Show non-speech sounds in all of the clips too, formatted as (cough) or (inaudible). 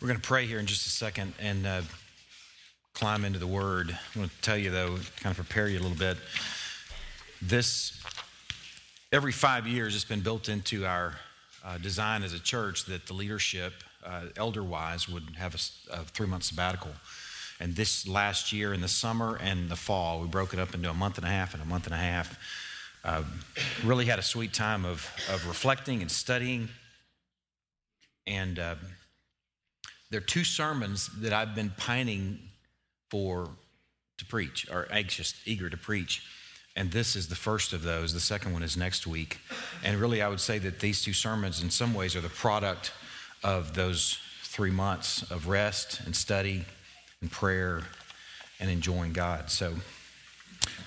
We're going to pray here in just a second and uh, climb into the Word. I want to tell you, though, kind of prepare you a little bit. This, every five years, it's been built into our uh, design as a church that the leadership, uh, elder wise, would have a, a three month sabbatical. And this last year, in the summer and the fall, we broke it up into a month and a half and a month and a half. Uh, really had a sweet time of, of reflecting and studying. And uh, there are two sermons that I've been pining for to preach, or anxious, eager to preach. And this is the first of those. The second one is next week. And really, I would say that these two sermons, in some ways, are the product of those three months of rest and study and prayer and enjoying God. So,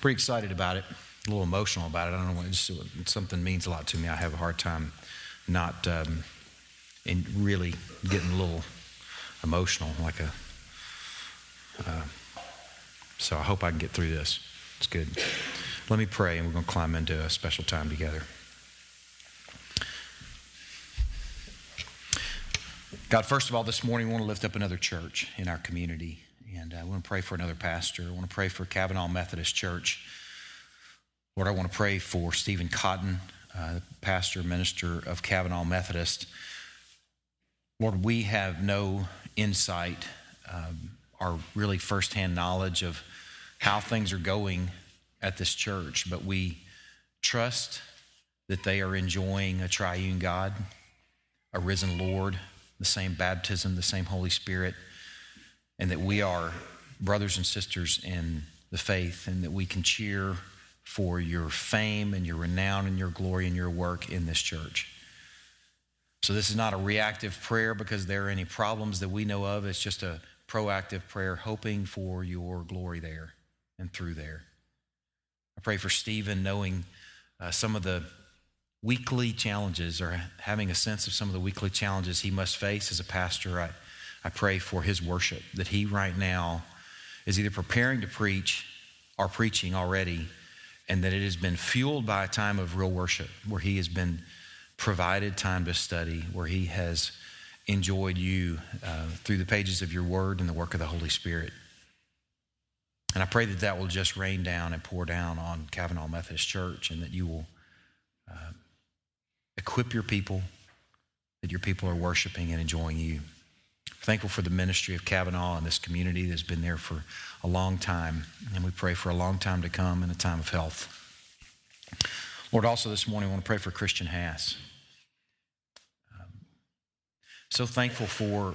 pretty excited about it, a little emotional about it. I don't know, what, something means a lot to me. I have a hard time not um, in really getting a little emotional, like a. Uh, so I hope I can get through this. It's good. Let me pray, and we're going to climb into a special time together. God, first of all, this morning, we want to lift up another church in our community. And I want to pray for another pastor. I want to pray for Cavanaugh Methodist Church. Lord, I want to pray for Stephen Cotton, uh, pastor, minister of Cavanaugh Methodist. Lord, we have no insight um, or really firsthand knowledge of how things are going at this church, but we trust that they are enjoying a triune God, a risen Lord, the same baptism, the same Holy Spirit, and that we are brothers and sisters in the faith, and that we can cheer for your fame and your renown and your glory and your work in this church. So, this is not a reactive prayer because there are any problems that we know of. It's just a proactive prayer, hoping for your glory there and through there. I pray for Stephen, knowing uh, some of the weekly challenges or having a sense of some of the weekly challenges he must face as a pastor. I, I pray for his worship, that he right now is either preparing to preach or preaching already, and that it has been fueled by a time of real worship where he has been provided time to study, where he has enjoyed you uh, through the pages of your word and the work of the Holy Spirit. And I pray that that will just rain down and pour down on Cavanaugh Methodist Church and that you will uh, equip your people, that your people are worshiping and enjoying you. Thankful for the ministry of Cavanaugh and this community that's been there for a long time. And we pray for a long time to come in a time of health. Lord, also this morning, I want to pray for Christian Hass. So thankful for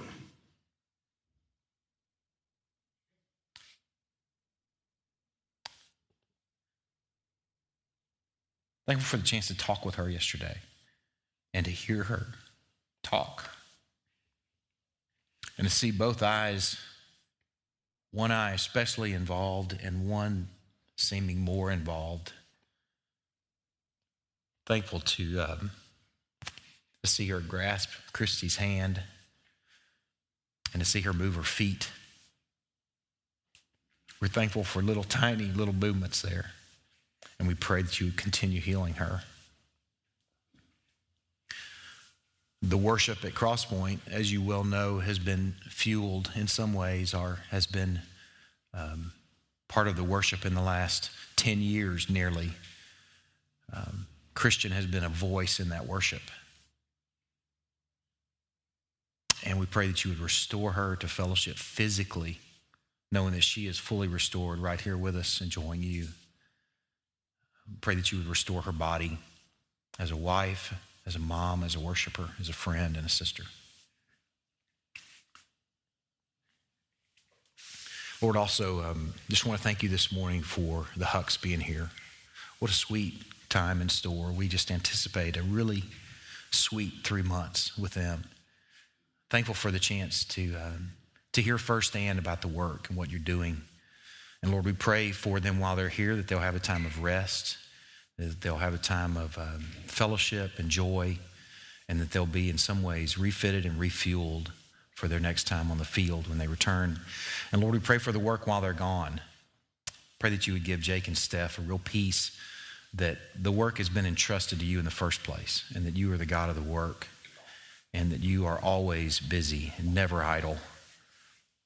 Thankful for the chance to talk with her yesterday and to hear her talk and to see both eyes, one eye especially involved and one seeming more involved. Thankful to, um, to see her grasp Christy's hand and to see her move her feet. We're thankful for little tiny little movements there. And we pray that you would continue healing her. The worship at Crosspoint, as you well know, has been fueled in some ways or has been um, part of the worship in the last 10 years nearly. Um, Christian has been a voice in that worship. And we pray that you would restore her to fellowship physically, knowing that she is fully restored right here with us, enjoying you. Pray that you would restore her body as a wife, as a mom, as a worshiper, as a friend, and a sister. Lord, also, um, just want to thank you this morning for the Hucks being here. What a sweet time in store. We just anticipate a really sweet three months with them. Thankful for the chance to, um, to hear firsthand about the work and what you're doing and Lord, we pray for them while they're here that they'll have a time of rest, that they'll have a time of um, fellowship and joy, and that they'll be in some ways refitted and refueled for their next time on the field when they return. And Lord, we pray for the work while they're gone. Pray that you would give Jake and Steph a real peace that the work has been entrusted to you in the first place and that you are the God of the work and that you are always busy and never idle.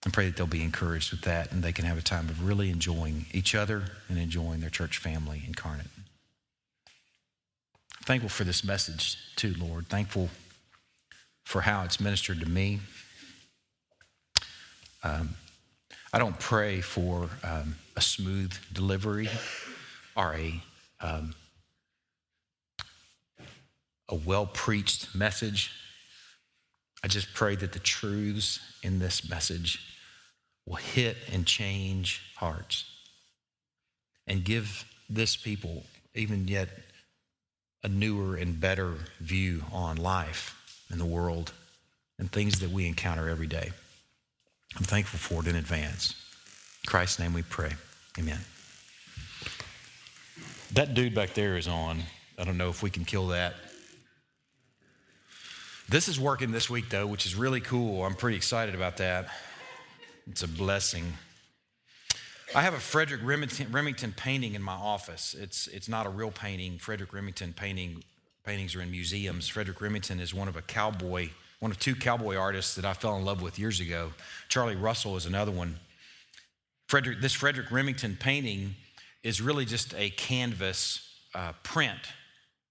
And pray that they'll be encouraged with that and they can have a time of really enjoying each other and enjoying their church family incarnate. Thankful for this message, too, Lord. Thankful for how it's ministered to me. Um, I don't pray for um, a smooth delivery or a, um, a well preached message. I just pray that the truths in this message will hit and change hearts and give this people, even yet, a newer and better view on life and the world and things that we encounter every day. I'm thankful for it in advance. In Christ's name we pray. Amen. That dude back there is on. I don't know if we can kill that. This is working this week, though, which is really cool. I'm pretty excited about that. It's a blessing. I have a Frederic Remington, Remington, painting in my office. It's, it's not a real painting. Frederic Remington painting, paintings are in museums. Frederic Remington is one of a cowboy, one of two cowboy artists that I fell in love with years ago. Charlie Russell is another one. Frederic, this Frederic Remington painting is really just a canvas uh, print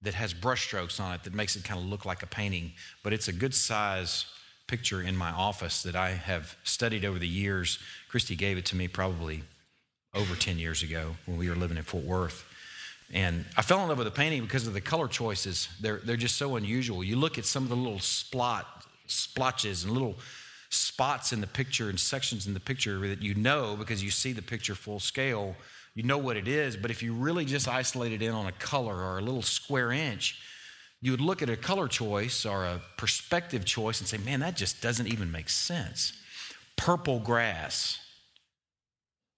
that has brushstrokes on it that makes it kind of look like a painting, but it's a good size picture in my office that I have studied over the years. Christy gave it to me probably over 10 years ago when we were living in Fort Worth. And I fell in love with the painting because of the color choices. They're, they're just so unusual. You look at some of the little splot, splotches and little spots in the picture and sections in the picture that you know because you see the picture full scale you know what it is. But if you really just isolate it in on a color or a little square inch, you would look at a color choice or a perspective choice and say, man, that just doesn't even make sense. Purple grass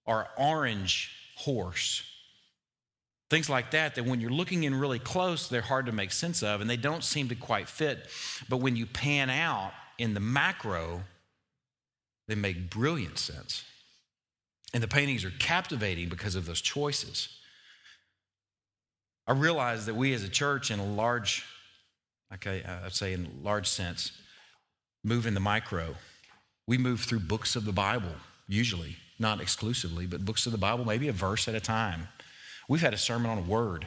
or orange horse. Things like that, that when you're looking in really close, they're hard to make sense of and they don't seem to quite fit. But when you pan out in the macro, they make brilliant sense. And the paintings are captivating because of those choices. I realize that we as a church, in a large, okay, I'd say in a large sense, move in the micro. We move through books of the Bible, usually, not exclusively, but books of the Bible, maybe a verse at a time. We've had a sermon on a word.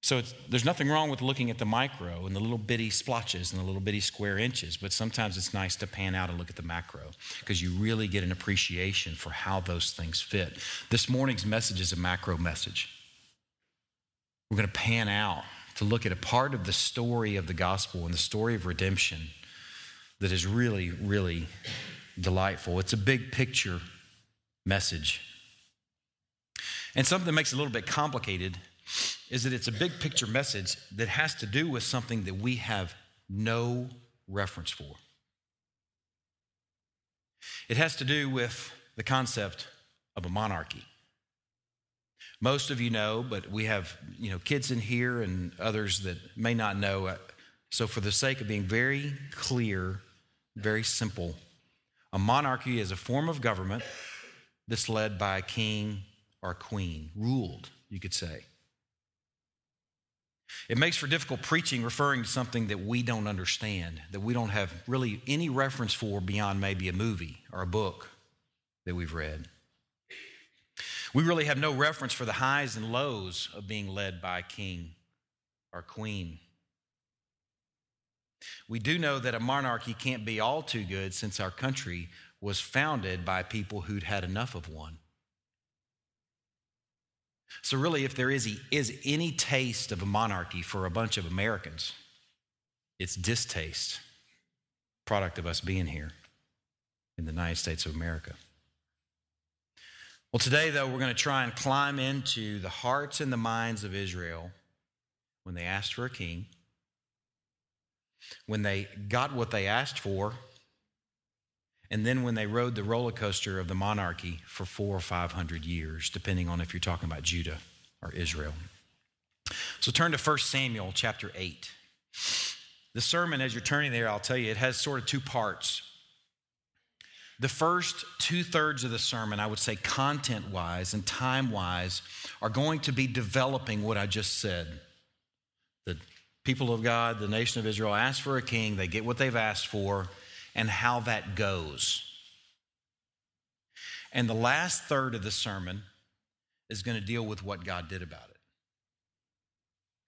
So there's nothing wrong with looking at the micro and the little bitty splotches and the little bitty square inches, but sometimes it's nice to pan out and look at the macro because you really get an appreciation for how those things fit. This morning's message is a macro message. We're going to pan out to look at a part of the story of the gospel and the story of redemption that is really, really delightful. It's a big picture message. And something that makes it a little bit complicated is that it's a big picture message that has to do with something that we have no reference for. It has to do with the concept of a monarchy. Most of you know, but we have you know kids in here and others that may not know. Uh, so, for the sake of being very clear, very simple, a monarchy is a form of government that's led by a king or a queen, ruled, you could say. It makes for difficult preaching referring to something that we don't understand, that we don't have really any reference for beyond maybe a movie or a book that we've read. We really have no reference for the highs and lows of being led by a king or queen. We do know that a monarchy can't be all too good since our country was founded by people who'd had enough of one. So, really, if there is, is any taste of a monarchy for a bunch of Americans, it's distaste, product of us being here in the United States of America. Well, today, though, we're going to try and climb into the hearts and the minds of Israel when they asked for a king, when they got what they asked for, and then when they rode the roller coaster of the monarchy for four or five hundred years, depending on if you're talking about Judah or Israel. So turn to 1 Samuel chapter 8. The sermon, as you're turning there, I'll tell you, it has sort of two parts. The first two thirds of the sermon, I would say content wise and time wise, are going to be developing what I just said. The people of God, the nation of Israel, ask for a king, they get what they've asked for, and how that goes. And the last third of the sermon is going to deal with what God did about it.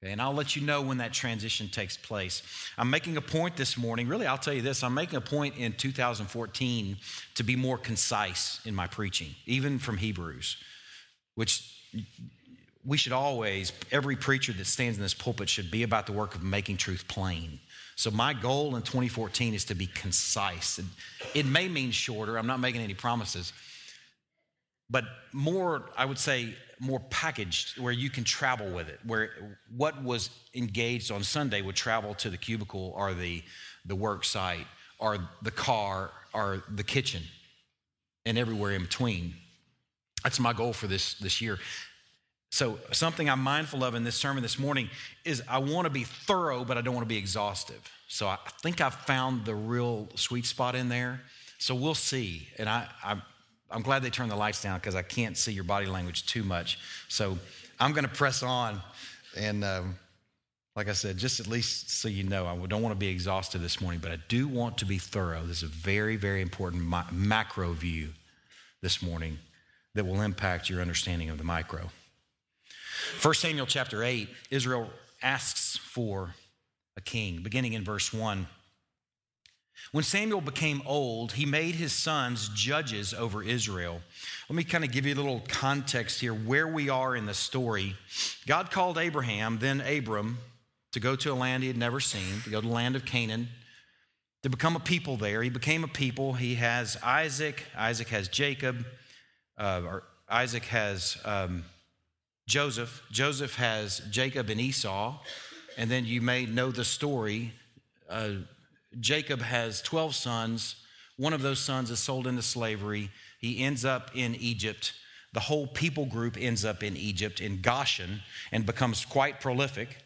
Okay, and I'll let you know when that transition takes place. I'm making a point this morning. Really, I'll tell you this I'm making a point in 2014 to be more concise in my preaching, even from Hebrews, which we should always, every preacher that stands in this pulpit should be about the work of making truth plain. So, my goal in 2014 is to be concise. It, it may mean shorter, I'm not making any promises, but more, I would say, more packaged where you can travel with it, where what was engaged on Sunday would travel to the cubicle or the, the work site or the car or the kitchen and everywhere in between. That's my goal for this, this year. So, something I'm mindful of in this sermon this morning is I want to be thorough, but I don't want to be exhaustive. So, I think I've found the real sweet spot in there. So, we'll see. And I, I I'm glad they turned the lights down because I can't see your body language too much. So I'm going to press on. And um, like I said, just at least so you know, I don't want to be exhaustive this morning, but I do want to be thorough. This is a very, very important macro view this morning that will impact your understanding of the micro. 1 Samuel chapter 8, Israel asks for a king, beginning in verse 1. When Samuel became old, he made his sons judges over Israel. Let me kind of give you a little context here where we are in the story. God called Abraham, then Abram, to go to a land he had never seen, to go to the land of Canaan, to become a people there. He became a people. He has Isaac, Isaac has Jacob, uh, or Isaac has um, Joseph, Joseph has Jacob and Esau. And then you may know the story. Uh, Jacob has 12 sons. One of those sons is sold into slavery. He ends up in Egypt. The whole people group ends up in Egypt, in Goshen, and becomes quite prolific.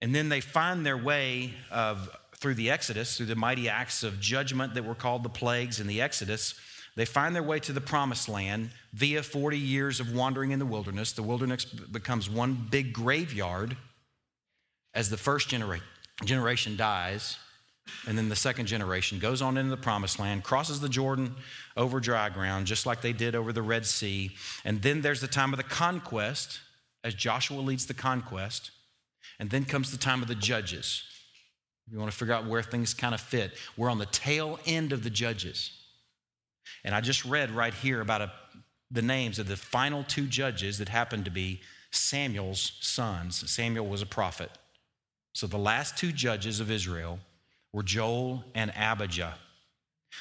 And then they find their way of, through the Exodus, through the mighty acts of judgment that were called the plagues in the Exodus. They find their way to the promised land via 40 years of wandering in the wilderness. The wilderness becomes one big graveyard as the first generation generation dies, and then the second generation goes on into the promised land, crosses the Jordan over dry ground, just like they did over the Red Sea. And then there's the time of the conquest, as Joshua leads the conquest. And then comes the time of the judges. You want to figure out where things kind of fit, we're on the tail end of the judges. And I just read right here about a, the names of the final two judges that happened to be Samuel's sons. Samuel was a prophet. So the last two judges of Israel were Joel and Abijah.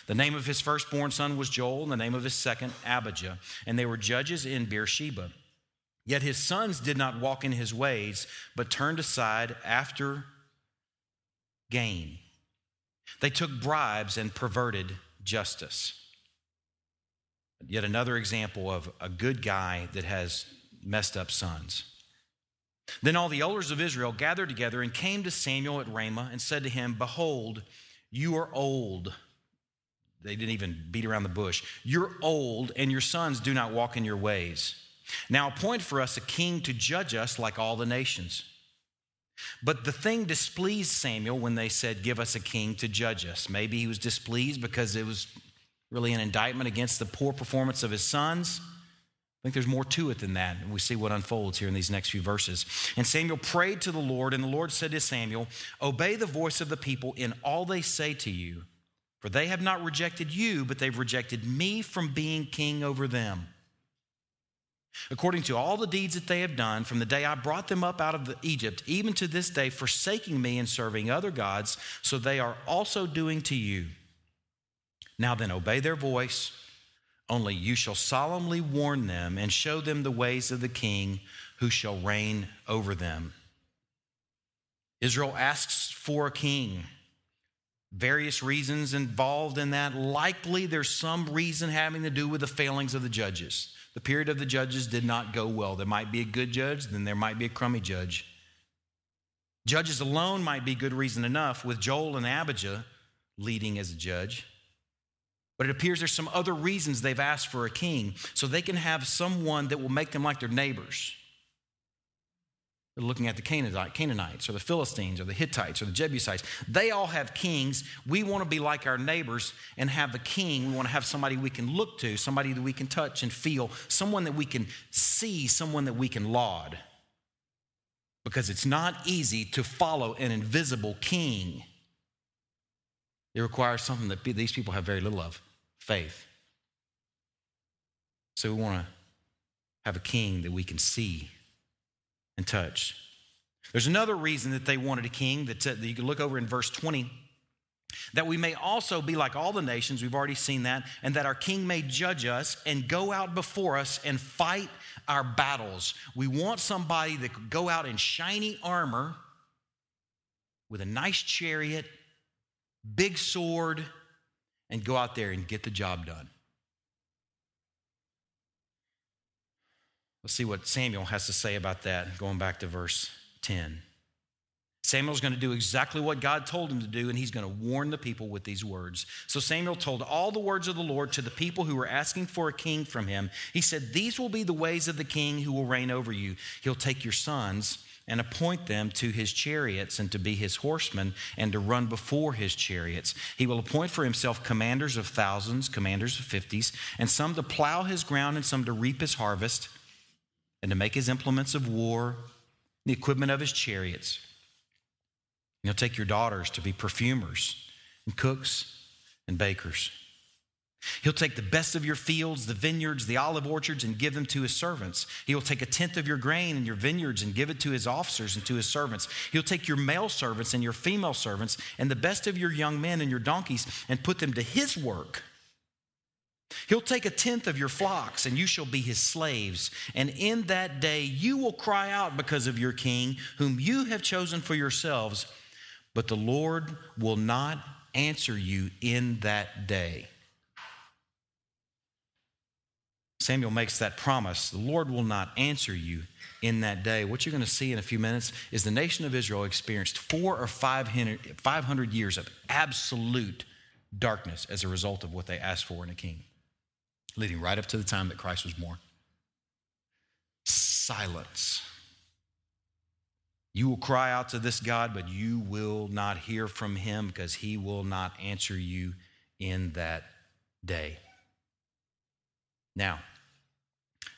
The name of his firstborn son was Joel, and the name of his second, Abijah. And they were judges in Beersheba. Yet his sons did not walk in his ways, but turned aside after gain. They took bribes and perverted justice. Yet another example of a good guy that has messed up sons. Then all the elders of Israel gathered together and came to Samuel at Ramah and said to him, Behold, you are old. They didn't even beat around the bush. You're old, and your sons do not walk in your ways. Now appoint for us a king to judge us like all the nations. But the thing displeased Samuel when they said, Give us a king to judge us. Maybe he was displeased because it was really an indictment against the poor performance of his sons. I think there's more to it than that. And we see what unfolds here in these next few verses. And Samuel prayed to the Lord, and the Lord said to Samuel, Obey the voice of the people in all they say to you, for they have not rejected you, but they've rejected me from being king over them. According to all the deeds that they have done from the day I brought them up out of Egypt, even to this day, forsaking me and serving other gods, so they are also doing to you. Now then, obey their voice only you shall solemnly warn them and show them the ways of the king who shall reign over them. Israel asks for a king. Various reasons involved in that. Likely there's some reason having to do with the failings of the judges. The period of the judges did not go well. There might be a good judge, then there might be a crummy judge. Judges alone might be good reason enough, with Joel and Abijah leading as a judge. But it appears there's some other reasons they've asked for a king, so they can have someone that will make them like their neighbors. They're looking at the Canaanites or the Philistines or the Hittites or the Jebusites. They all have kings. We want to be like our neighbors and have a king. We want to have somebody we can look to, somebody that we can touch and feel, someone that we can see, someone that we can laud. Because it's not easy to follow an invisible king. It requires something that these people have very little of faith. So we want to have a king that we can see and touch. There's another reason that they wanted a king that, uh, that you can look over in verse 20 that we may also be like all the nations, we've already seen that, and that our king may judge us and go out before us and fight our battles. We want somebody that could go out in shiny armor with a nice chariot, big sword, and go out there and get the job done. Let's see what Samuel has to say about that, going back to verse 10. Samuel's going to do exactly what God told him to do, and he's going to warn the people with these words. So Samuel told all the words of the Lord to the people who were asking for a king from him. He said, These will be the ways of the king who will reign over you. He'll take your sons and appoint them to his chariots and to be his horsemen and to run before his chariots. He will appoint for himself commanders of thousands, commanders of fifties, and some to plow his ground and some to reap his harvest and to make his implements of war, the equipment of his chariots. And he'll take your daughters to be perfumers and cooks and bakers. He'll take the best of your fields, the vineyards, the olive orchards, and give them to his servants. He'll take a tenth of your grain in your vineyards and give it to his officers and to his servants. He'll take your male servants and your female servants and the best of your young men and your donkeys and put them to his work. He'll take a tenth of your flocks, and you shall be his slaves. And in that day you will cry out because of your king, whom you have chosen for yourselves, but the Lord will not answer you in that day. Samuel makes that promise the Lord will not answer you in that day. What you're going to see in a few minutes is the nation of Israel experienced four or 500, 500 years of absolute darkness as a result of what they asked for in a king leading right up to the time that Christ was born. Silence. You will cry out to this God, but you will not hear from him because he will not answer you in that day. Now,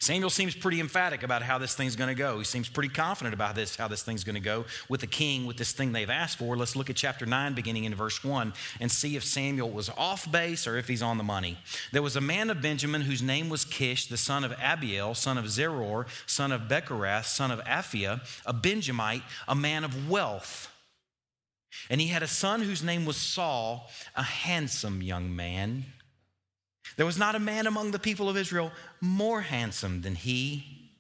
Samuel seems pretty emphatic about how this thing's going to go. He seems pretty confident about this, how this thing's going to go with the king, with this thing they've asked for. Let's look at chapter 9, beginning in verse 1, and see if Samuel was off base or if he's on the money. There was a man of Benjamin whose name was Kish, the son of Abiel, son of Zeror, son of Becorath, son of Aphiah, a Benjamite, a man of wealth. And he had a son whose name was Saul, a handsome young man. There was not a man among the people of Israel more handsome than he.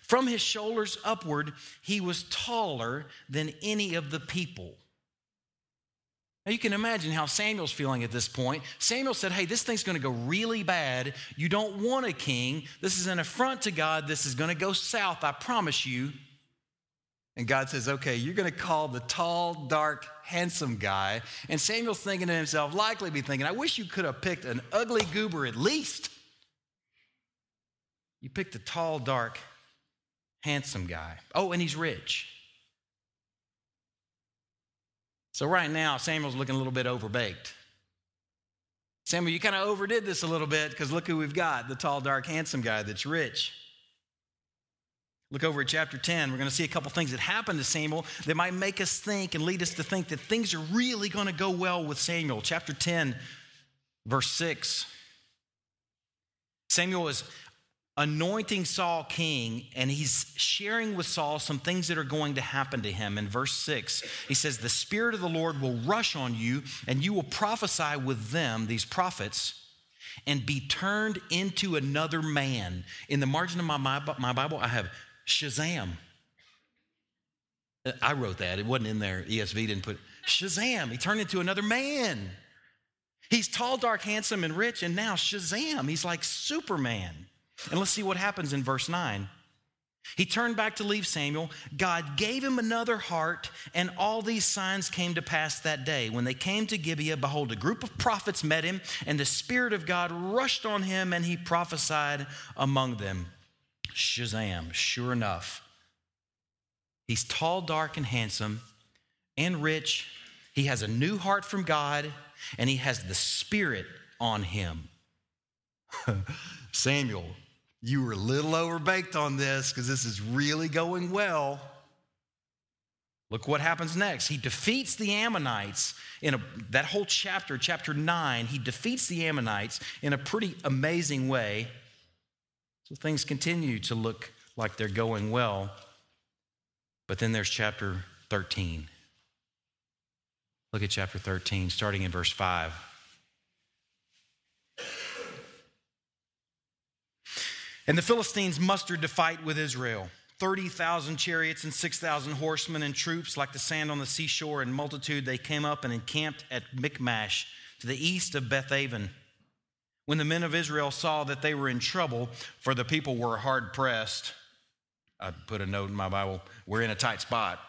From his shoulders upward, he was taller than any of the people. Now you can imagine how Samuel's feeling at this point. Samuel said, Hey, this thing's going to go really bad. You don't want a king. This is an affront to God. This is going to go south, I promise you. And God says, Okay, you're going to call the tall, dark, handsome guy. And Samuel's thinking to himself, likely be thinking, I wish you could have picked an ugly goober at least. You picked a tall, dark, handsome guy. Oh, and he's rich. So right now, Samuel's looking a little bit overbaked. Samuel, you kind of overdid this a little bit because look who we've got the tall, dark, handsome guy that's rich. Look over at chapter 10. We're going to see a couple things that happen to Samuel that might make us think and lead us to think that things are really going to go well with Samuel. Chapter 10, verse 6. Samuel is anointing Saul king, and he's sharing with Saul some things that are going to happen to him. In verse 6, he says, The Spirit of the Lord will rush on you, and you will prophesy with them, these prophets and be turned into another man. In the margin of my, my, Bible, I have Shazam. Uh, I wrote that. It wasn't in there. ESV didn't put Shazam. He turned into another man. He's tall, dark, handsome, and rich, and now Shazam. He's like Superman. And let's see what happens in verse 9. He turned back to leave Samuel. God gave him another heart, and all these signs came to pass that day. When they came to Gibeah, behold, a group of prophets met him, and the Spirit of God rushed on him, and he prophesied among them. Shazam, sure enough, He's tall, dark, and handsome, and rich. He has a new heart from God, and he has the Spirit on him. (laughs) Samuel, you were a little overbaked on this because this is really going well. Look what happens next. He defeats the Ammonites in a, that whole chapter, chapter 9. He defeats the Ammonites in a pretty amazing way. So things continue to look like they're going well. But then there's chapter 13. Look at chapter 13, starting in verse 5. And the Philistines mustered to fight with Israel 30,000 chariots and 6,000 horsemen and troops like the sand on the seashore in multitude. They came up and encamped at Michmash to the east of Bethaven. When the men of Israel saw that they were in trouble, for the people were hard pressed, I put a note in my Bible we're in a tight spot.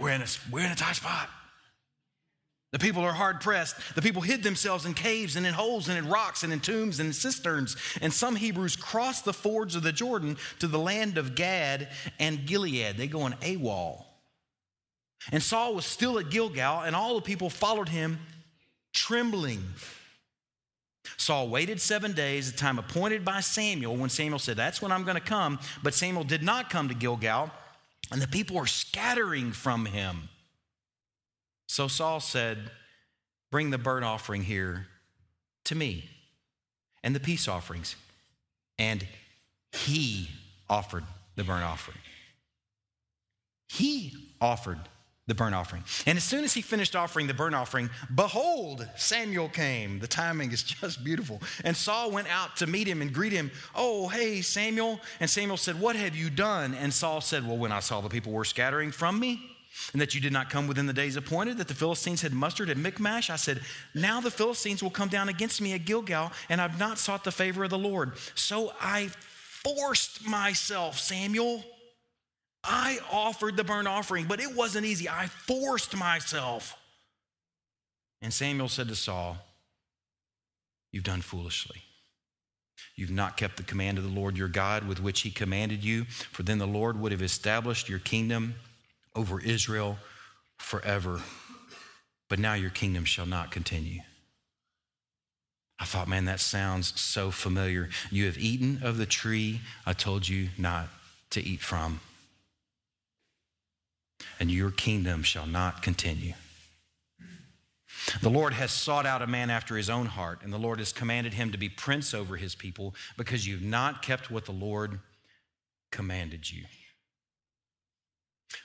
We're in a, we're in a tight spot. The people are hard pressed. The people hid themselves in caves and in holes and in rocks and in tombs and in cisterns. And some Hebrews crossed the fords of the Jordan to the land of Gad and Gilead. They go on AWOL. And Saul was still at Gilgal, and all the people followed him trembling. Saul waited seven days, the time appointed by Samuel, when Samuel said, That's when I'm going to come. But Samuel did not come to Gilgal, and the people were scattering from him. So Saul said, Bring the burnt offering here to me and the peace offerings. And he offered the burnt offering. He offered the burnt offering. And as soon as he finished offering the burnt offering, behold, Samuel came. The timing is (laughs) just beautiful. And Saul went out to meet him and greet him. Oh, hey, Samuel. And Samuel said, What have you done? And Saul said, Well, when I saw the people were scattering from me, and that you did not come within the days appointed, that the Philistines had mustered at Michmash. I said, Now the Philistines will come down against me at Gilgal, and I've not sought the favor of the Lord. So I forced myself, Samuel. I offered the burnt offering, but it wasn't easy. I forced myself. And Samuel said to Saul, You've done foolishly. You've not kept the command of the Lord your God with which he commanded you, for then the Lord would have established your kingdom over Israel forever. But now your kingdom shall not continue. I thought, man, that sounds so familiar. You have eaten of the tree I told you not to eat from, and your kingdom shall not continue. The Lord has sought out a man after his own heart, and the Lord has commanded him to be prince over his people because you've not kept what the Lord commanded you.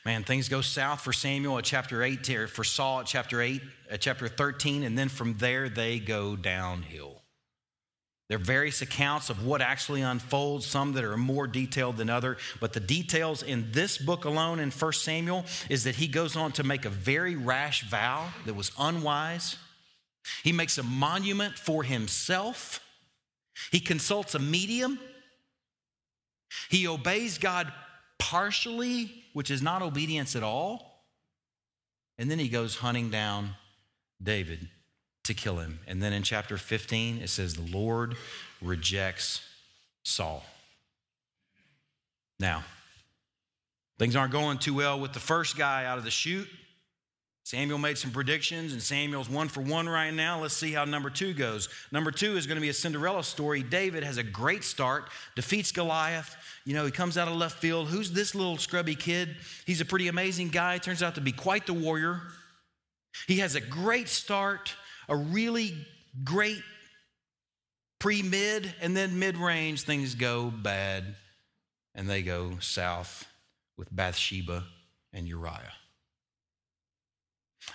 Man, things go south for Samuel at chapter 8, or for Saul at chapter 8, at chapter 13, and then from there they go downhill. There are various accounts of what actually unfolds, some that are more detailed than other, but the details in this book alone in 1 Samuel is that he goes on to make a very rash vow that was unwise. He makes a monument for himself. He consults a medium. He obeys God partially, which is not obedience at all. And then he goes hunting down David to kill him. And then in chapter 15, it says, The Lord rejects Saul. Now, things aren't going too well with the first guy out of the chute. Samuel made some predictions, and Samuel's one for one right now. Let's see how number two goes. Number two is going to be a Cinderella story. David has a great start, defeats Goliath. You know, he comes out of left field. Who's this little scrubby kid? He's a pretty amazing guy. Turns out to be quite the warrior. He has a great start, a really great pre mid, and then mid range, things go bad, and they go south with Bathsheba and Uriah.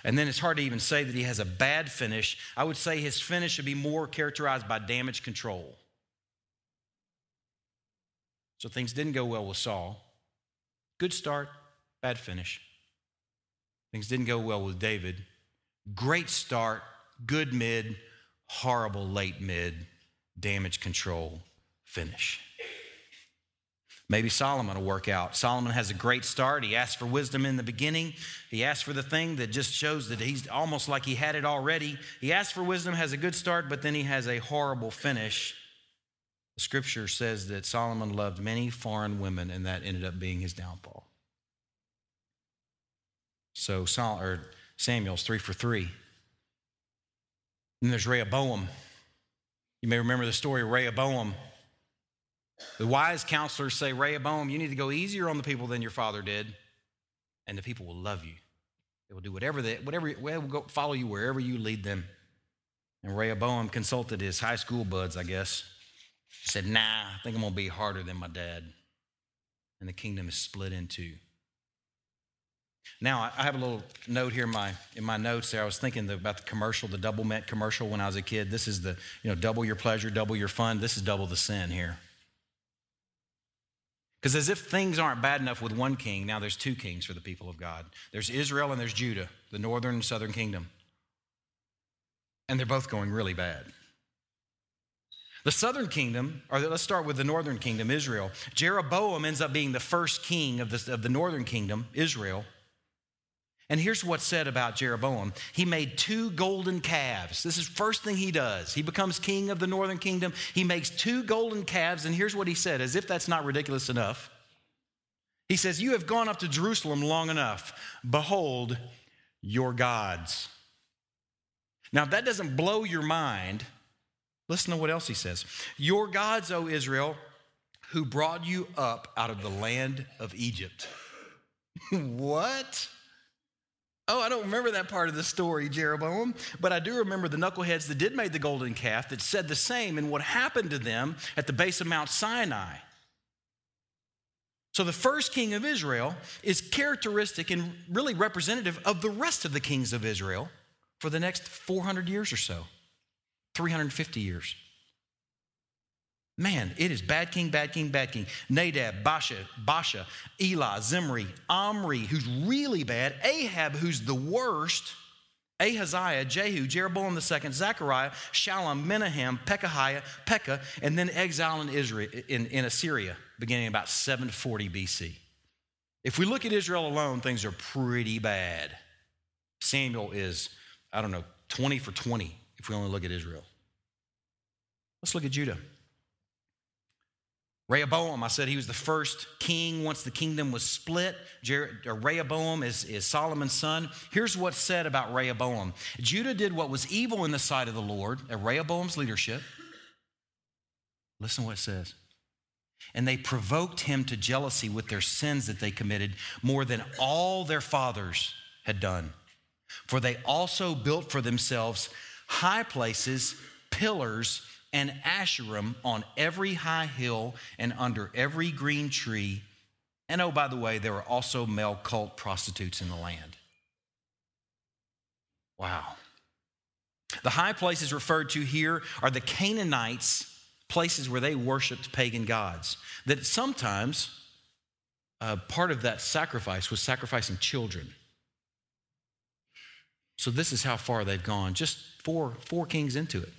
And then it's hard to even say that he has a bad finish. I would say his finish should be more characterized by damage control. So things didn't go well with Saul. Good start, bad finish. Things didn't go well with David. Great start, good mid, horrible late mid, damage control, finish. Maybe Solomon will work out. Solomon has a great start. He asked for wisdom in the beginning. He asked for the thing that just shows that he's almost like he had it already. He asked for wisdom, has a good start, but then he has a horrible finish. The scripture says that Solomon loved many foreign women, and that ended up being his downfall. So Samuel's three for three. And there's Rehoboam. You may remember the story of Rehoboam. The wise counselors say, Rehoboam, you need to go easier on the people than your father did, and the people will love you. They will do whatever they, whatever, they will go follow you wherever you lead them. And Rehoboam consulted his high school buds, I guess. He Said, Nah, I think I'm going to be harder than my dad. And the kingdom is split in two. Now, I have a little note here in my, in my notes there. I was thinking about the commercial, the Doublemint commercial when I was a kid. This is the, you know, double your pleasure, double your fun. This is double the sin here. Because as if things aren't bad enough with one king, now there's two kings for the people of God there's Israel and there's Judah, the northern and southern kingdom. And they're both going really bad. The southern kingdom, or let's start with the northern kingdom, Israel. Jeroboam ends up being the first king of the, of the northern kingdom, Israel. And here's what's said about Jeroboam. He made two golden calves. This is first thing he does. He becomes king of the northern kingdom. He makes two golden calves, and here's what he said, as if that's not ridiculous enough. He says, You have gone up to Jerusalem long enough. Behold your gods. Now, if that doesn't blow your mind, listen to what else he says. Your gods, O Israel, who brought you up out of the land of Egypt. (laughs) what? Oh, I don't remember that part of the story, Jeroboam, but I do remember the knuckleheads that did make the golden calf that said the same and what happened to them at the base of Mount Sinai. So the first king of Israel is characteristic and really representative of the rest of the kings of Israel for the next 400 years or so, 350 years. Man, it is bad king, bad king, bad king. Nadab, Baasha, Baasha, Elah, Zimri, Omri, who's really bad, Ahab, who's the worst, Ahaziah, Jehu, Jeroboam II, Zechariah, Shallum, Menahem, Pekahiah, Pekah, and then exile in Israel in, in Assyria, beginning about 740 BC. If we look at Israel alone, things are pretty bad. Samuel is, I don't know, 20 for 20 if we only look at Israel. Let's look at Judah. Rehoboam, I said he was the first king once the kingdom was split. Rehoboam is, is Solomon's son. Here's what's said about Rehoboam Judah did what was evil in the sight of the Lord at Rehoboam's leadership. Listen to what it says. And they provoked him to jealousy with their sins that they committed more than all their fathers had done. For they also built for themselves high places, pillars, and Asherim on every high hill and under every green tree. And oh, by the way, there were also male cult prostitutes in the land. Wow. The high places referred to here are the Canaanites, places where they worshiped pagan gods. That sometimes uh, part of that sacrifice was sacrificing children. So this is how far they've gone, just four, four kings into it.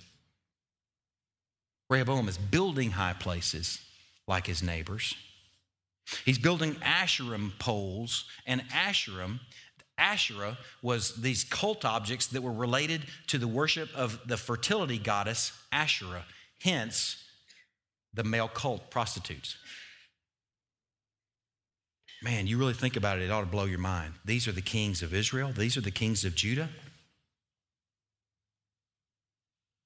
Rehoboam is building high places like his neighbors. He's building Asherim poles, and Asherim, Asherah was these cult objects that were related to the worship of the fertility goddess Asherah, hence the male cult prostitutes. Man, you really think about it, it ought to blow your mind. These are the kings of Israel, these are the kings of Judah.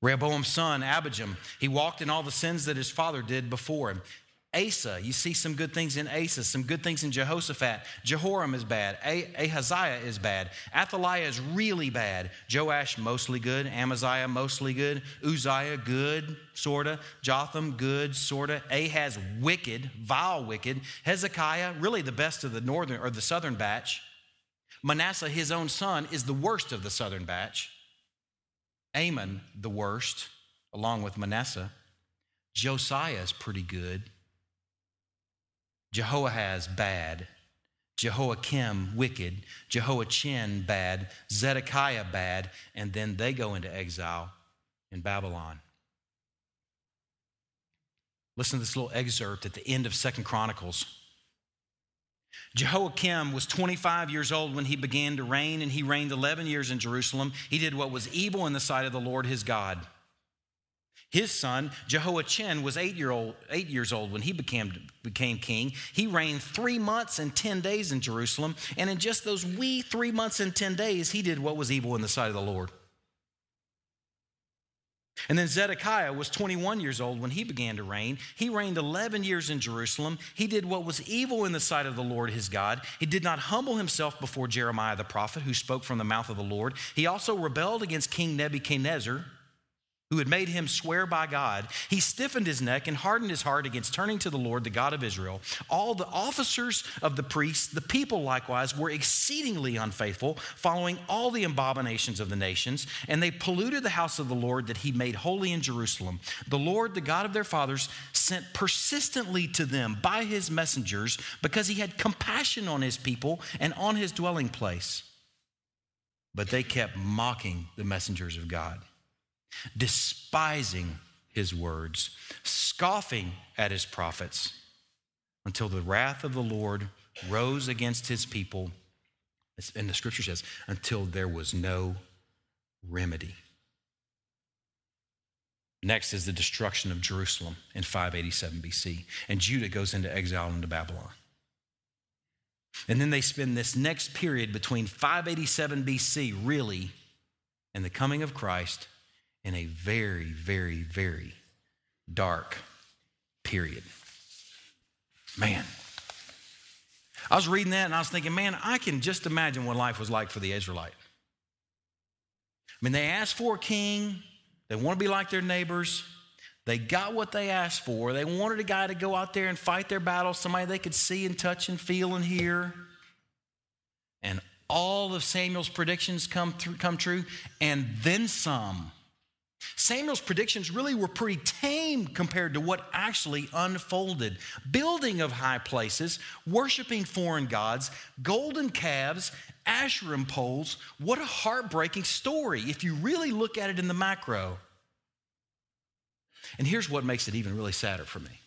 Rehoboam's son, Abijam, he walked in all the sins that his father did before him. Asa, you see some good things in Asa, some good things in Jehoshaphat. Jehoram is bad. Ahaziah is bad. Athaliah is really bad. Joash, mostly good. Amaziah, mostly good. Uzziah, good, sorta. Jotham, good, sorta. Ahaz, wicked, vile, wicked. Hezekiah, really the best of the northern or the southern batch. Manasseh, his own son, is the worst of the southern batch. Amon, the worst, along with Manasseh. Josiah is pretty good. Jehoahaz, bad. Jehoiakim, wicked. Jehoiachin, bad. Zedekiah, bad. And then they go into exile in Babylon. Listen to this little excerpt at the end of Second Chronicles. Jehoiakim was 25 years old when he began to reign, and he reigned 11 years in Jerusalem. He did what was evil in the sight of the Lord his God. His son, Jehoiachin, was eight, year old, eight years old when he became, became king. He reigned three months and 10 days in Jerusalem. And in just those wee three months and 10 days, he did what was evil in the sight of the Lord. And then Zedekiah was 21 years old when he began to reign. He reigned 11 years in Jerusalem. He did what was evil in the sight of the Lord his God. He did not humble himself before Jeremiah the prophet, who spoke from the mouth of the Lord. He also rebelled against King Nebuchadnezzar who had made him swear by God, he stiffened his neck and hardened his heart against turning to the Lord, the God of Israel. All the officers of the priests, the people likewise, were exceedingly unfaithful, following all the abominations of the nations, and they polluted the house of the Lord that he made holy in Jerusalem. The Lord, the God of their fathers, sent persistently to them by his messengers because he had compassion on his people and on his dwelling place. But they kept mocking the messengers of God despising his words, scoffing at his prophets, until the wrath of the Lord rose against his people. And the scripture says, until there was no remedy. Next is the destruction of Jerusalem in 587 BC, and Judah goes into exile into Babylon. And then they spend this next period between 587 BC, really, and the coming of Christ, in a very, very, very dark period. Man. I was reading that and I was thinking, man, I can just imagine what life was like for the Israelite. I mean, they asked for a king, they want to be like their neighbors. They got what they asked for. They wanted a guy to go out there and fight their battles, somebody they could see and touch and feel and hear. And all of Samuel's predictions come, through, come true, and then some. Samuel's predictions really were pretty tame compared to what actually unfolded. Building of high places, worshiping foreign gods, golden calves, Asherah poles. What a heartbreaking story if you really look at it in the macro. And here's what makes it even really sadder for me.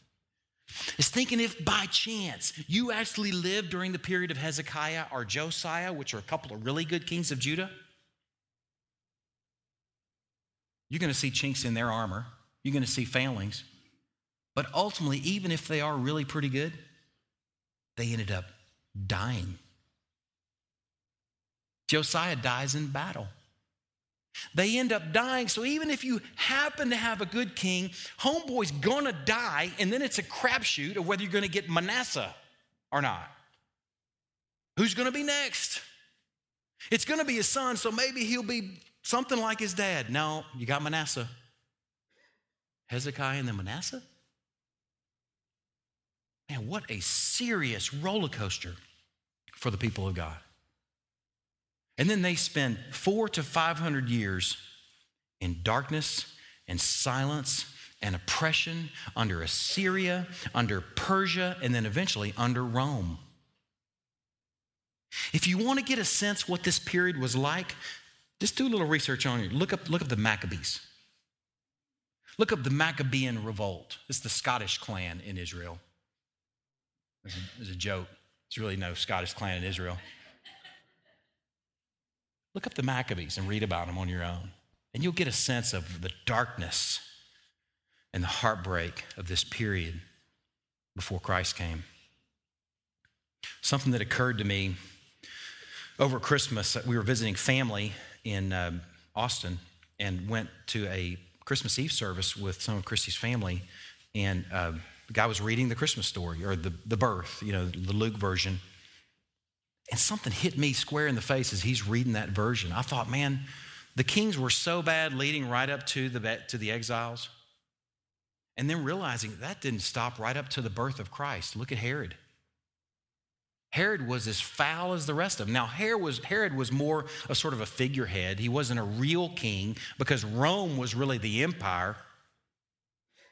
Is thinking if by chance you actually lived during the period of Hezekiah or Josiah, which are a couple of really good kings of Judah, You're going to see chinks in their armor, you're going to see failings. But ultimately, even if they are really pretty good, they ended up dying. Josiah dies in battle. They end up dying. So even if you happen to have a good king, homeboy's gonna die, and then it's a crapshoot of whether you're gonna get Manasseh or not. Who's gonna be next? It's gonna be his son, so maybe he'll be something like his dad. No, you got Manasseh. Hezekiah and then Manasseh? Man, what a serious roller coaster for the people of God. And then they spend four to 500 years in darkness and silence and oppression under Assyria, under Persia, and then eventually under Rome. If you want to get a sense what this period was like, just do a little research on it. Look up, look up the Maccabees. Look up the Maccabean revolt. It's the Scottish clan in Israel. It's a, it's a joke. There's really no Scottish clan in Israel. Look up the Maccabees and read about them on your own. And you'll get a sense of the darkness and the heartbreak of this period before Christ came. Something that occurred to me over Christmas, we were visiting family in um, Austin and went to a Christmas Eve service with some of Christy's family. And uh, the guy was reading the Christmas story or the, the birth, you know, the Luke version. And something hit me square in the face as he's reading that version. I thought, man, the kings were so bad leading right up to the, to the exiles. And then realizing that didn't stop right up to the birth of Christ. Look at Herod. Herod was as foul as the rest of them. Now, Herod was, Herod was more a sort of a figurehead. He wasn't a real king because Rome was really the empire.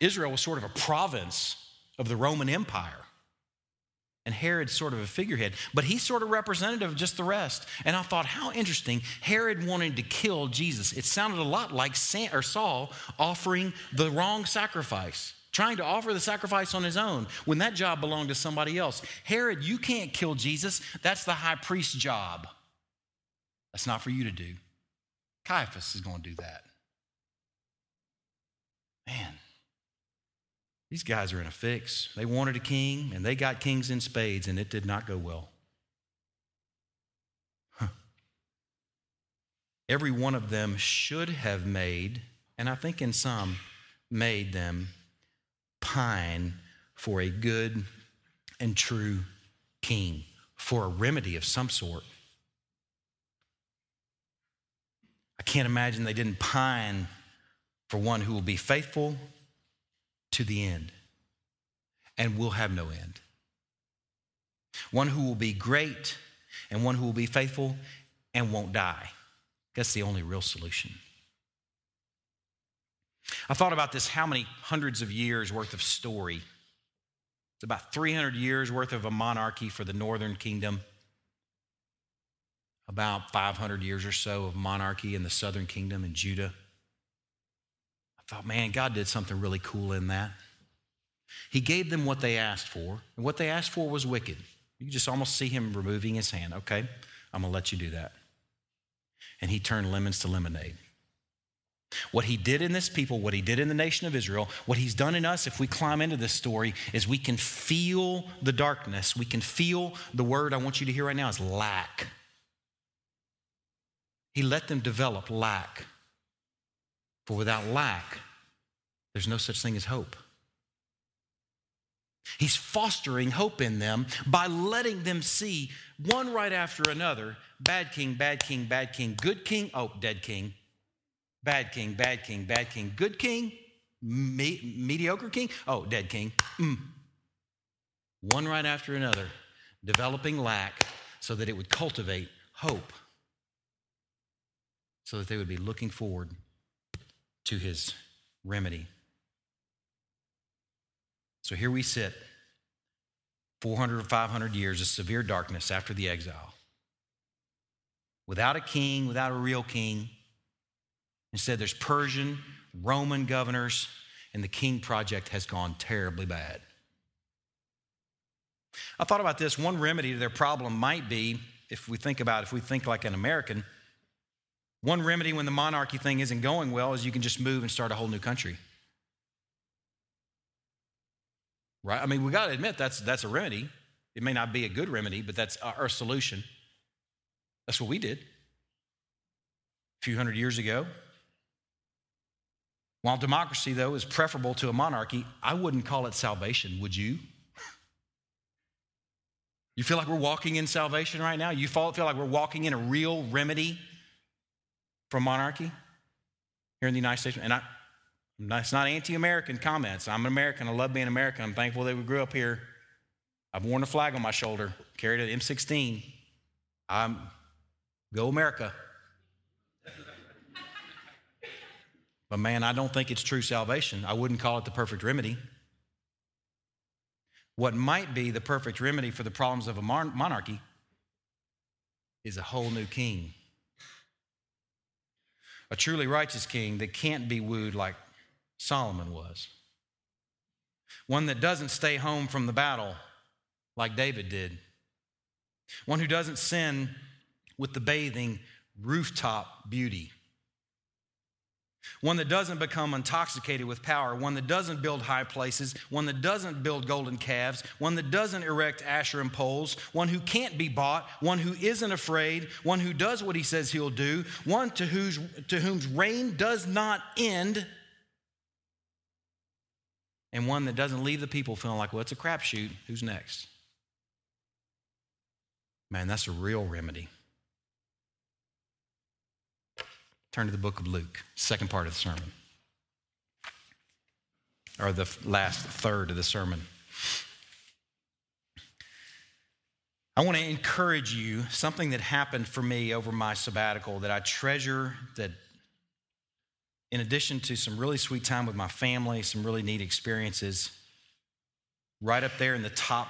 Israel was sort of a province of the Roman Empire. And Herod's sort of a figurehead, but he's sort of representative of just the rest. And I thought, how interesting. Herod wanted to kill Jesus. It sounded a lot like Saul offering the wrong sacrifice trying to offer the sacrifice on his own when that job belonged to somebody else. Herod, you can't kill Jesus. That's the high priest's job. That's not for you to do. Caiaphas is going to do that. Man, these guys are in a fix. They wanted a king, and they got kings in spades, and it did not go well. Huh. Every one of them should have made, and I think in some, made them pine for a good and true king, for a remedy of some sort. I can't imagine they didn't pine for one who will be faithful to the end and will have no end. One who will be great and one who will be faithful and won't die. That's the only real solution. I thought about this how many hundreds of years worth of story. It's about 300 years worth of a monarchy for the northern kingdom, about 500 years or so of monarchy in the southern kingdom in Judah I thought, man, God did something really cool in that. He gave them what they asked for, and what they asked for was wicked. You just almost see him removing his hand. Okay, I'm going to let you do that. And he turned lemons to lemonade. What he did in this people, what he did in the nation of Israel, what he's done in us, if we climb into this story, is we can feel the darkness. We can feel the word I want you to hear right now is lack. He let them develop lack. For without lack, there's no such thing as hope. He's fostering hope in them by letting them see one right after another bad king, bad king, bad king, good king, oh, dead king, bad king, bad king, bad king, good king, me- mediocre king, oh, dead king. Mm. One right after another, developing lack so that it would cultivate hope, so that they would be looking forward to his remedy. So here we sit, 400 or 500 years of severe darkness after the exile. Without a king, without a real king. Instead, there's Persian, Roman governors, and the king project has gone terribly bad. I thought about this. One remedy to their problem might be, if we think about, if we think like an American, one remedy when the monarchy thing isn't going well is you can just move and start a whole new country. Right? I mean, we got to admit that's, that's a remedy. It may not be a good remedy, but that's our solution. That's what we did a few hundred years ago. While democracy, though, is preferable to a monarchy, I wouldn't call it salvation, would you? (laughs) You feel like we're walking in salvation right now? You feel like we're walking in a real remedy from monarchy here in the United States. And I, it's not anti American comments. I'm an American. I love being American. I'm thankful that we grew up here. I've worn a flag on my shoulder, carried an M16. I'm go America. But man, I don't think it's true salvation. I wouldn't call it the perfect remedy. What might be the perfect remedy for the problems of a monarchy is a whole new king a truly righteous king that can't be wooed like Solomon was. One that doesn't stay home from the battle like David did. One who doesn't sin with the bathing rooftop beauty one that doesn't become intoxicated with power, one that doesn't build high places, one that doesn't build golden calves, one that doesn't erect Asherah poles, one who can't be bought, one who isn't afraid, one who does what he says he'll do, one to, whose, to whom's reign does not end, and one that doesn't leave the people feeling like, well, it's a crapshoot. Who's next? Man, that's a real remedy. Turn to the book of Luke, second part of the sermon, or the last third of the sermon. I want to encourage you something that happened for me over my sabbatical that I treasure, that in addition to some really sweet time with my family, some really neat experiences, right up there in the top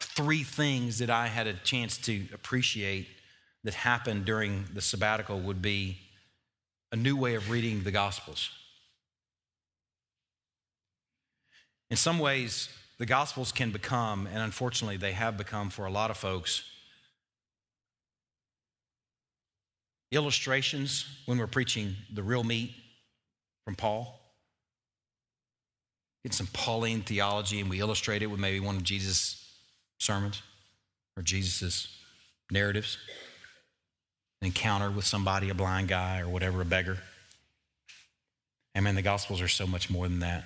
three things that I had a chance to appreciate that happened during the sabbatical would be a new way of reading the Gospels. In some ways, the Gospels can become, and unfortunately, they have become for a lot of folks, illustrations when we're preaching the real meat from Paul. get some Pauline theology and we illustrate it with maybe one of Jesus' sermons or Jesus' narratives. An encounter with somebody, a blind guy or whatever, a beggar. And man, the Gospels are so much more than that.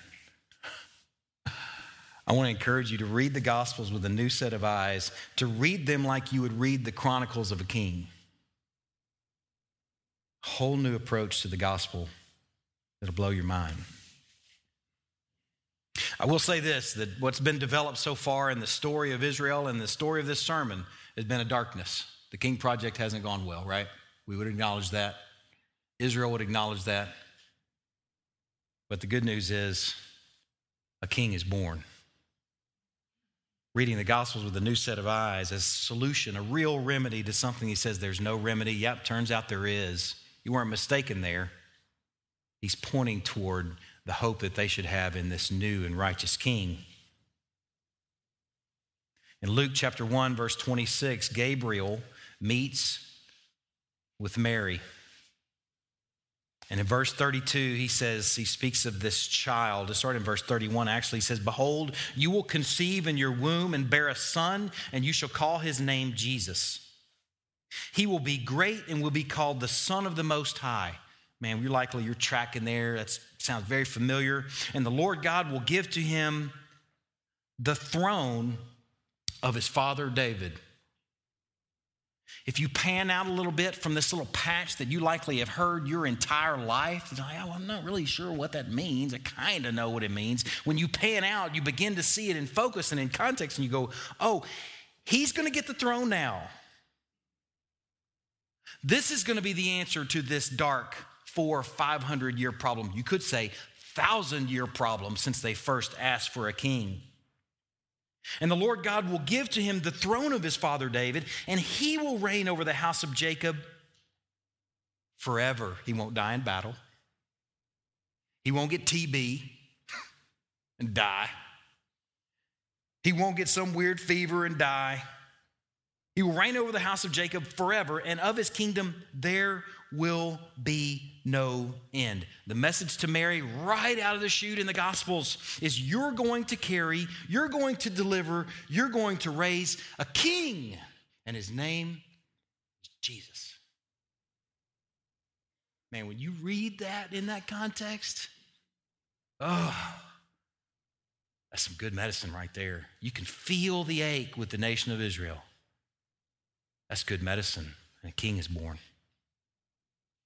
I want to encourage you to read the Gospels with a new set of eyes, to read them like you would read the Chronicles of a king. Whole new approach to the Gospel that'll blow your mind. I will say this that what's been developed so far in the story of Israel and the story of this sermon has been a darkness. The King Project hasn't gone well, right? We would acknowledge that. Israel would acknowledge that. But the good news is a king is born. Reading the Gospels with a new set of eyes, a solution, a real remedy to something he says there's no remedy. Yep, turns out there is. You weren't mistaken there. He's pointing toward the hope that they should have in this new and righteous king. In Luke chapter 1, verse 26, Gabriel meets with Mary. And in verse 32, he says, he speaks of this child. To start in verse 31, actually, he says, Behold, you will conceive in your womb and bear a son, and you shall call his name Jesus. He will be great and will be called the Son of the Most High. Man, you're likely you're tracking there. That sounds very familiar. And the Lord God will give to him the throne of his father David. If you pan out a little bit from this little patch that you likely have heard your entire life, like, oh, I'm not really sure what that means. I kind of know what it means. When you pan out, you begin to see it in focus and in context, and you go, oh, he's going to get the throne now. This is going to be the answer to this dark four, 500 year problem. You could say, thousand year problem since they first asked for a king. And the Lord God will give to him the throne of his father David, and he will reign over the house of Jacob forever. He won't die in battle, he won't get TB and die, he won't get some weird fever and die. He will reign over the house of Jacob forever, and of his kingdom there will be no end. The message to Mary, right out of the chute in the Gospels, is you're going to carry, you're going to deliver, you're going to raise a king, and his name is Jesus. Man, when you read that in that context, oh, that's some good medicine right there. You can feel the ache with the nation of Israel. That's good medicine, and a king is born.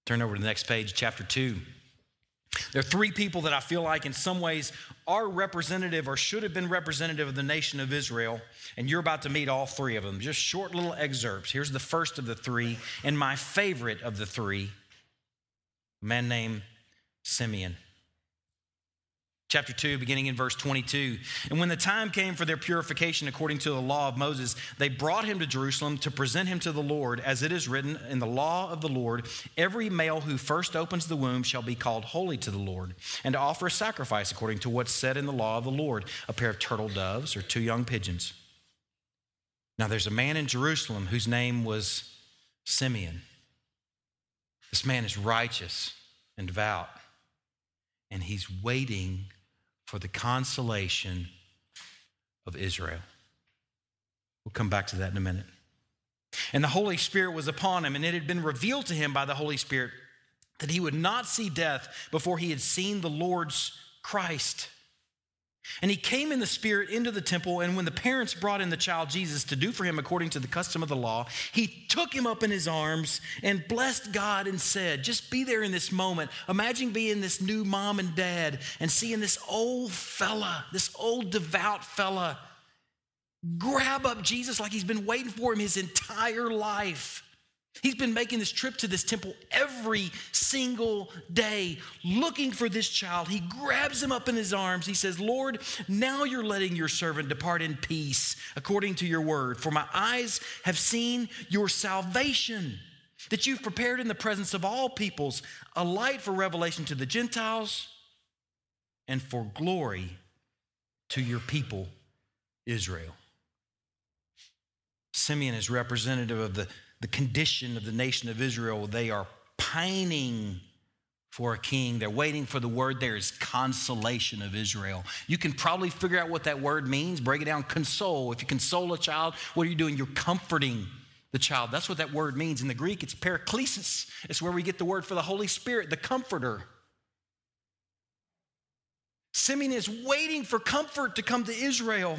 Turn over to the next page, chapter 2. There are three people that I feel like, in some ways, are representative or should have been representative of the nation of Israel, and you're about to meet all three of them. Just short little excerpts. Here's the first of the three, and my favorite of the three a man named Simeon chapter 2, beginning in verse 22. And when the time came for their purification according to the law of Moses, they brought him to Jerusalem to present him to the Lord, as it is written in the law of the Lord every male who first opens the womb shall be called holy to the Lord, and to offer a sacrifice according to what's said in the law of the Lord a pair of turtle doves or two young pigeons. Now there's a man in Jerusalem whose name was Simeon. This man is righteous and devout, and he's waiting for the consolation of Israel. We'll come back to that in a minute. And the Holy Spirit was upon him, and it had been revealed to him by the Holy Spirit that he would not see death before he had seen the Lord's Christ. And he came in the Spirit into the temple, and when the parents brought in the child Jesus to do for him according to the custom of the law, he took him up in his arms and blessed God and said, Just be there in this moment. Imagine being this new mom and dad and seeing this old fella, this old devout fella, grab up Jesus like he's been waiting for him his entire life He's been making this trip to this temple every single day, looking for this child. He grabs him up in his arms. He says, Lord, now you're letting your servant depart in peace according to your word. For my eyes have seen your salvation that you've prepared in the presence of all peoples, a light for revelation to the Gentiles and for glory to your people, Israel. Simeon is representative of the the condition of the nation of Israel. They are pining for a king. They're waiting for the word there is consolation of Israel. You can probably figure out what that word means. Break it down console. If you console a child, what are you doing? You're comforting the child. That's what that word means. In the Greek, it's paraklesis. It's where we get the word for the Holy Spirit, the comforter. Simeon is waiting for comfort to come to Israel.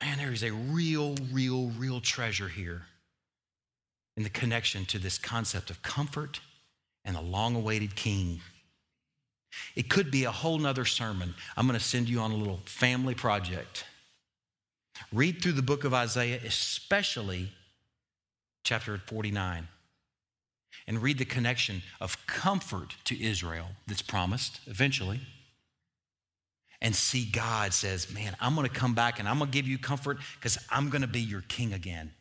Man, there is a real, real, real treasure here in the connection to this concept of comfort and a long awaited king. It could be a whole nother sermon. I'm going to send you on a little family project. Read through the book of Isaiah, especially chapter 49, and read the connection of comfort to Israel that's promised eventually. And see, God says, Man, I'm going to come back and I'm going to give you comfort because I'm going to be your king again.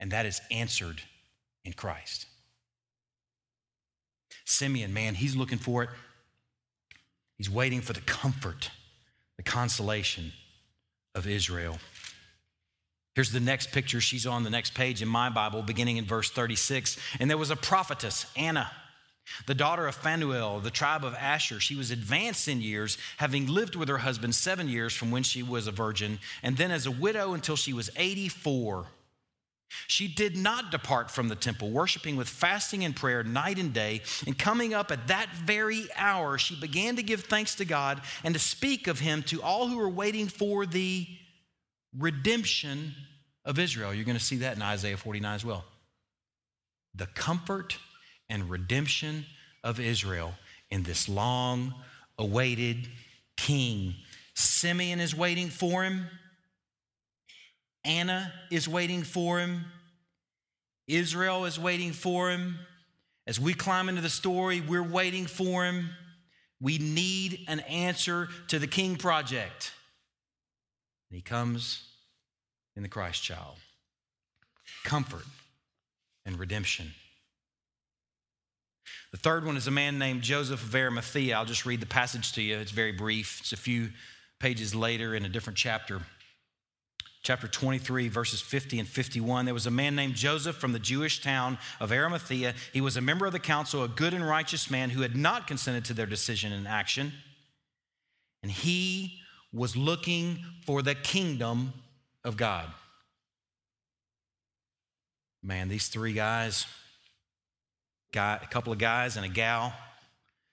And that is answered in Christ. Simeon, man, he's looking for it. He's waiting for the comfort, the consolation of Israel. Here's the next picture. She's on the next page in my Bible, beginning in verse 36. And there was a prophetess, Anna, the daughter of Phanuel, the tribe of Asher. She was advanced in years, having lived with her husband seven years from when she was a virgin, and then as a widow until she was 84. She did not depart from the temple, worshiping with fasting and prayer night and day. And coming up at that very hour, she began to give thanks to God and to speak of him to all who were waiting for the redemption of Israel. You're going to see that in Isaiah 49 as well. The comfort and redemption of Israel in this long awaited king. Simeon is waiting for him. Anna is waiting for him. Israel is waiting for him. As we climb into the story, we're waiting for him. We need an answer to the King Project. And he comes in the Christ child comfort and redemption. The third one is a man named Joseph of Arimathea. I'll just read the passage to you. It's very brief, it's a few pages later in a different chapter chapter 23, verses 50 and 51. There was a man named Joseph from the Jewish town of Arimathea. He was a member of the council, a good and righteous man who had not consented to their decision and action. And he was looking for the kingdom of God. Man, these three guys, guy, a couple of guys and a gal,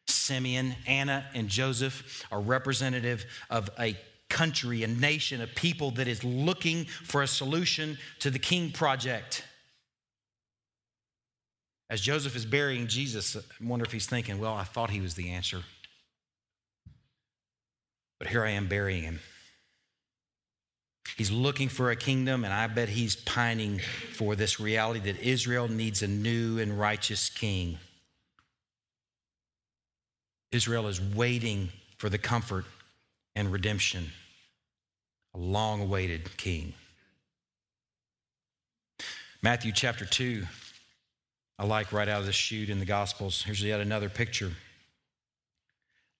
Simeon, Anna, and Joseph, are representative of a country, a nation, a people that is looking for a solution to the King Project. As Joseph is burying Jesus, I wonder if he's thinking, well, I thought he was the answer. But here I am burying him. He's looking for a kingdom, and I bet he's pining for this reality that Israel needs a new and righteous king. Israel is waiting for the comfort and redemption. A long awaited king. Matthew chapter 2, I like right out of the chute in the Gospels. Here's yet another picture.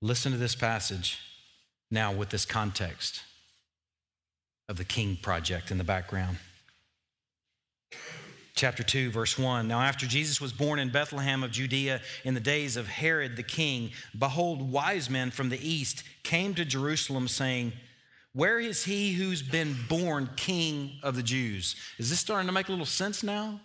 Listen to this passage now with this context of the King Project in the background. Chapter 2, verse 1. Now, after Jesus was born in Bethlehem of Judea in the days of Herod the king, behold, wise men from the east came to Jerusalem, saying, Where is he who's been born king of the Jews? Is this starting to make a little sense now?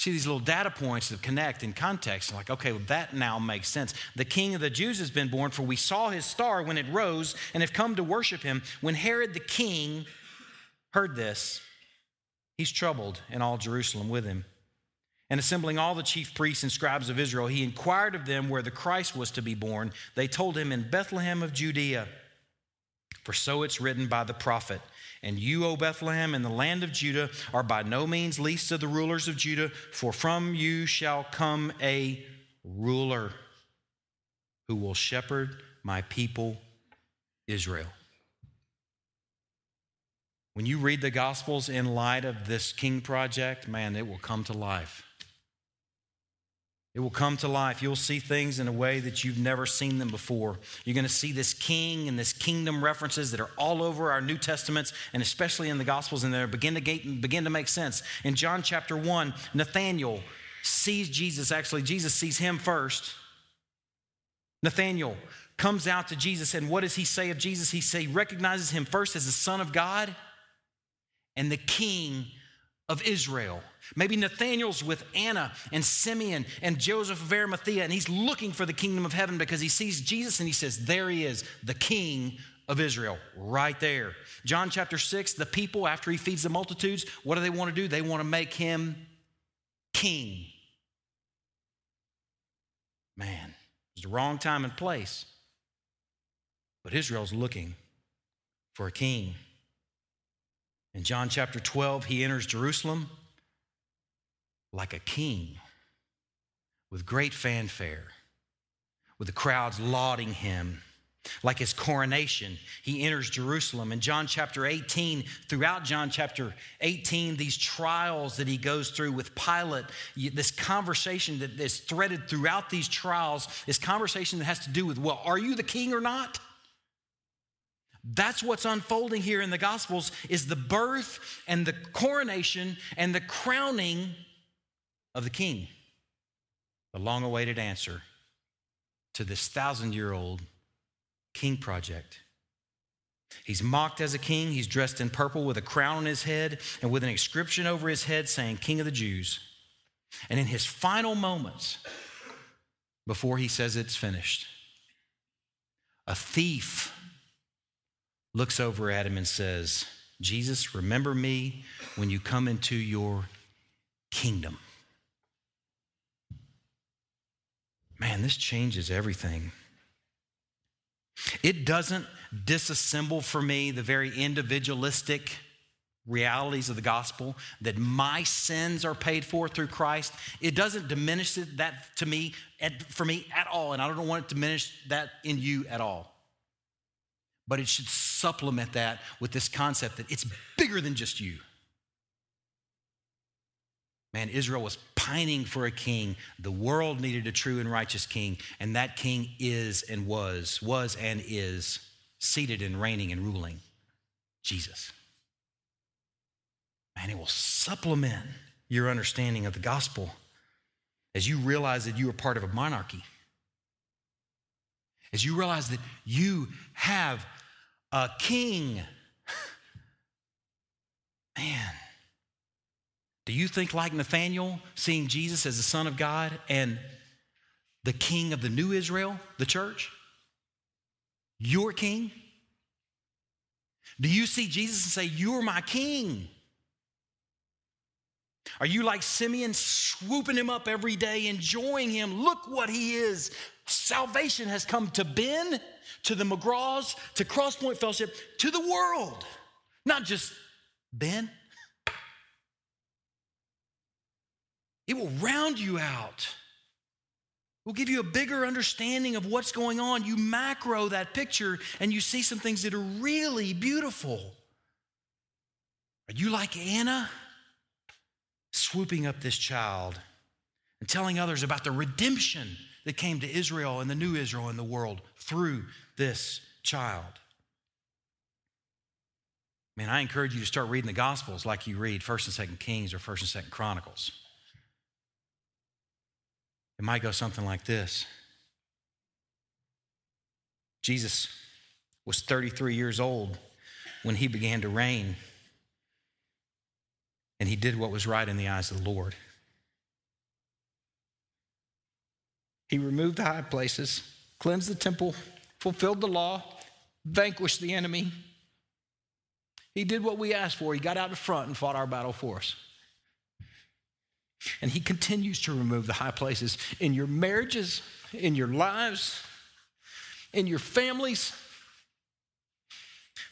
See these little data points that connect in context. like, okay, well, that now makes sense. The king of the Jews has been born, for we saw his star when it rose and have come to worship him. When Herod the king heard this, he's troubled, and all Jerusalem with him. And assembling all the chief priests and scribes of Israel, he inquired of them where the Christ was to be born. They told him in Bethlehem of Judea. For so it's written by the prophet. And you, O Bethlehem, in the land of Judah, are by no means least of the rulers of Judah, for from you shall come a ruler who will shepherd my people Israel. When you read the Gospels in light of this King Project, man, it will come to life. It will come to life. You'll see things in a way that you've never seen them before. You're going to see this king and this kingdom references that are all over our New Testaments and especially in the Gospels, and they begin to, get, begin to make sense. In John chapter 1, Nathanael sees Jesus. Actually, Jesus sees him first. Nathanael comes out to Jesus, and what does he say of Jesus? He say, recognizes him first as the Son of God and the King of Israel. Maybe Nathaniel's with Anna and Simeon and Joseph of Arimathea, and he's looking for the kingdom of heaven because he sees Jesus and he says, There he is, the King of Israel, right there. John chapter 6, the people, after he feeds the multitudes, what do they want to do? They want to make him king. Man, it's the wrong time and place. But Israel's looking for a king. In John chapter 12, he enters Jerusalem like a king with great fanfare, with the crowds lauding him. Like his coronation, he enters Jerusalem. In John chapter 18, throughout John chapter 18, these trials that he goes through with Pilate, this conversation that is threaded throughout these trials, this conversation that has to do with, well, are you the king or not? That's what's unfolding here in the Gospels is the birth and the coronation and the crowning of the king. The long awaited answer to this thousand year old king project. He's mocked as a king. He's dressed in purple with a crown on his head and with an inscription over his head saying, King of the Jews. And in his final moments, before he says it's finished, a thief looks over at him and says, Jesus, remember me when you come into your kingdom. Man, this changes everything. It doesn't disassemble for me the very individualistic realities of the gospel that my sins are paid for through Christ. It doesn't diminish that to me for me at all, and I don't want it to diminish that in you at all. But it should supplement that with this concept that it's bigger than just you. Man, Israel was pining for a king. The world needed a true and righteous king, and that king is and was, was and is seated and reigning and ruling Jesus. Man, it will supplement your understanding of the gospel as you realize that you are part of a monarchy. As you realize that you have a king. (laughs) Man, do you think like Nathaniel, seeing Jesus as the Son of God and the King of the new Israel, the church? Your King? Do you see Jesus and say, You're my King? Are you like Simeon, swooping him up every day, enjoying him? Look what he is. Salvation has come to Ben, to the McGraws, to Crosspoint Fellowship, to the world. Not just Ben. It will round you out. It will give you a bigger understanding of what's going on. You macro that picture and you see some things that are really beautiful. Are you like Anna? Swooping up this child and telling others about the redemption that came to Israel and the new Israel in the world through this child. Man, I encourage you to start reading the Gospels like you read 1st and 2nd Kings or 1st and 2nd Chronicles. It might go something like this Jesus was 33 years old when he began to reign, and he did what was right in the eyes of the Lord. He removed the high places, cleansed the temple, fulfilled the law, vanquished the enemy. He did what we asked for. He got out in front and fought our battle for us. And he continues to remove the high places in your marriages, in your lives, in your families.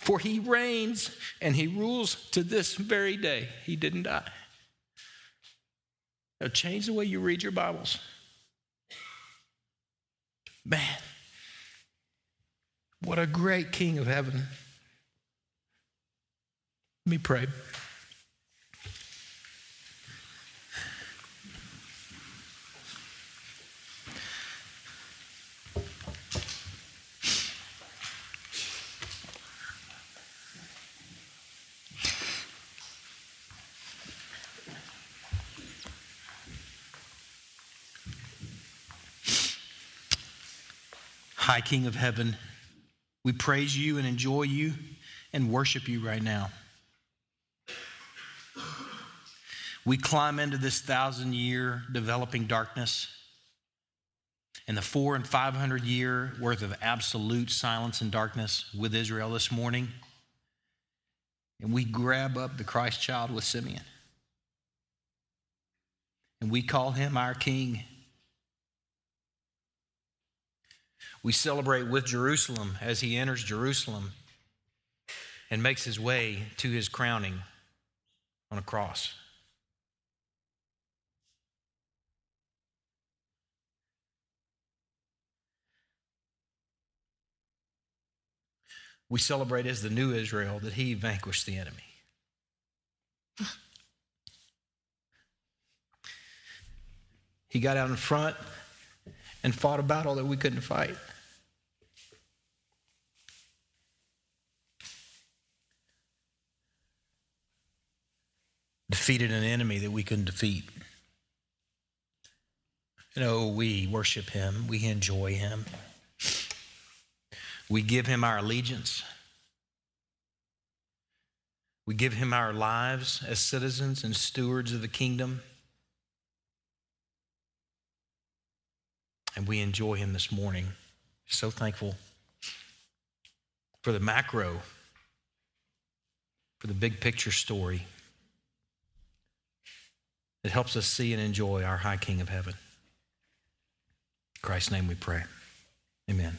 For he reigns and he rules to this very day. He didn't die. Now, change the way you read your Bibles. Man, what a great King of heaven. Let me pray. High King of heaven, we praise you and enjoy you and worship you right now. We climb into this thousand year developing darkness and the four and 500 year worth of absolute silence and darkness with Israel this morning. And we grab up the Christ child with Simeon. And we call him our king. We celebrate with Jerusalem as he enters Jerusalem and makes his way to his crowning on a cross. We celebrate as the new Israel that he vanquished the enemy. He got out in front and fought a battle that we couldn't fight. Defeated an enemy that we couldn't defeat. You know, we worship him, we enjoy him. We give him our allegiance. We give him our lives as citizens and stewards of the kingdom. And we enjoy him this morning. So thankful for the macro, for the big picture story that helps us see and enjoy our high King of heaven. In Christ's name we pray. Amen.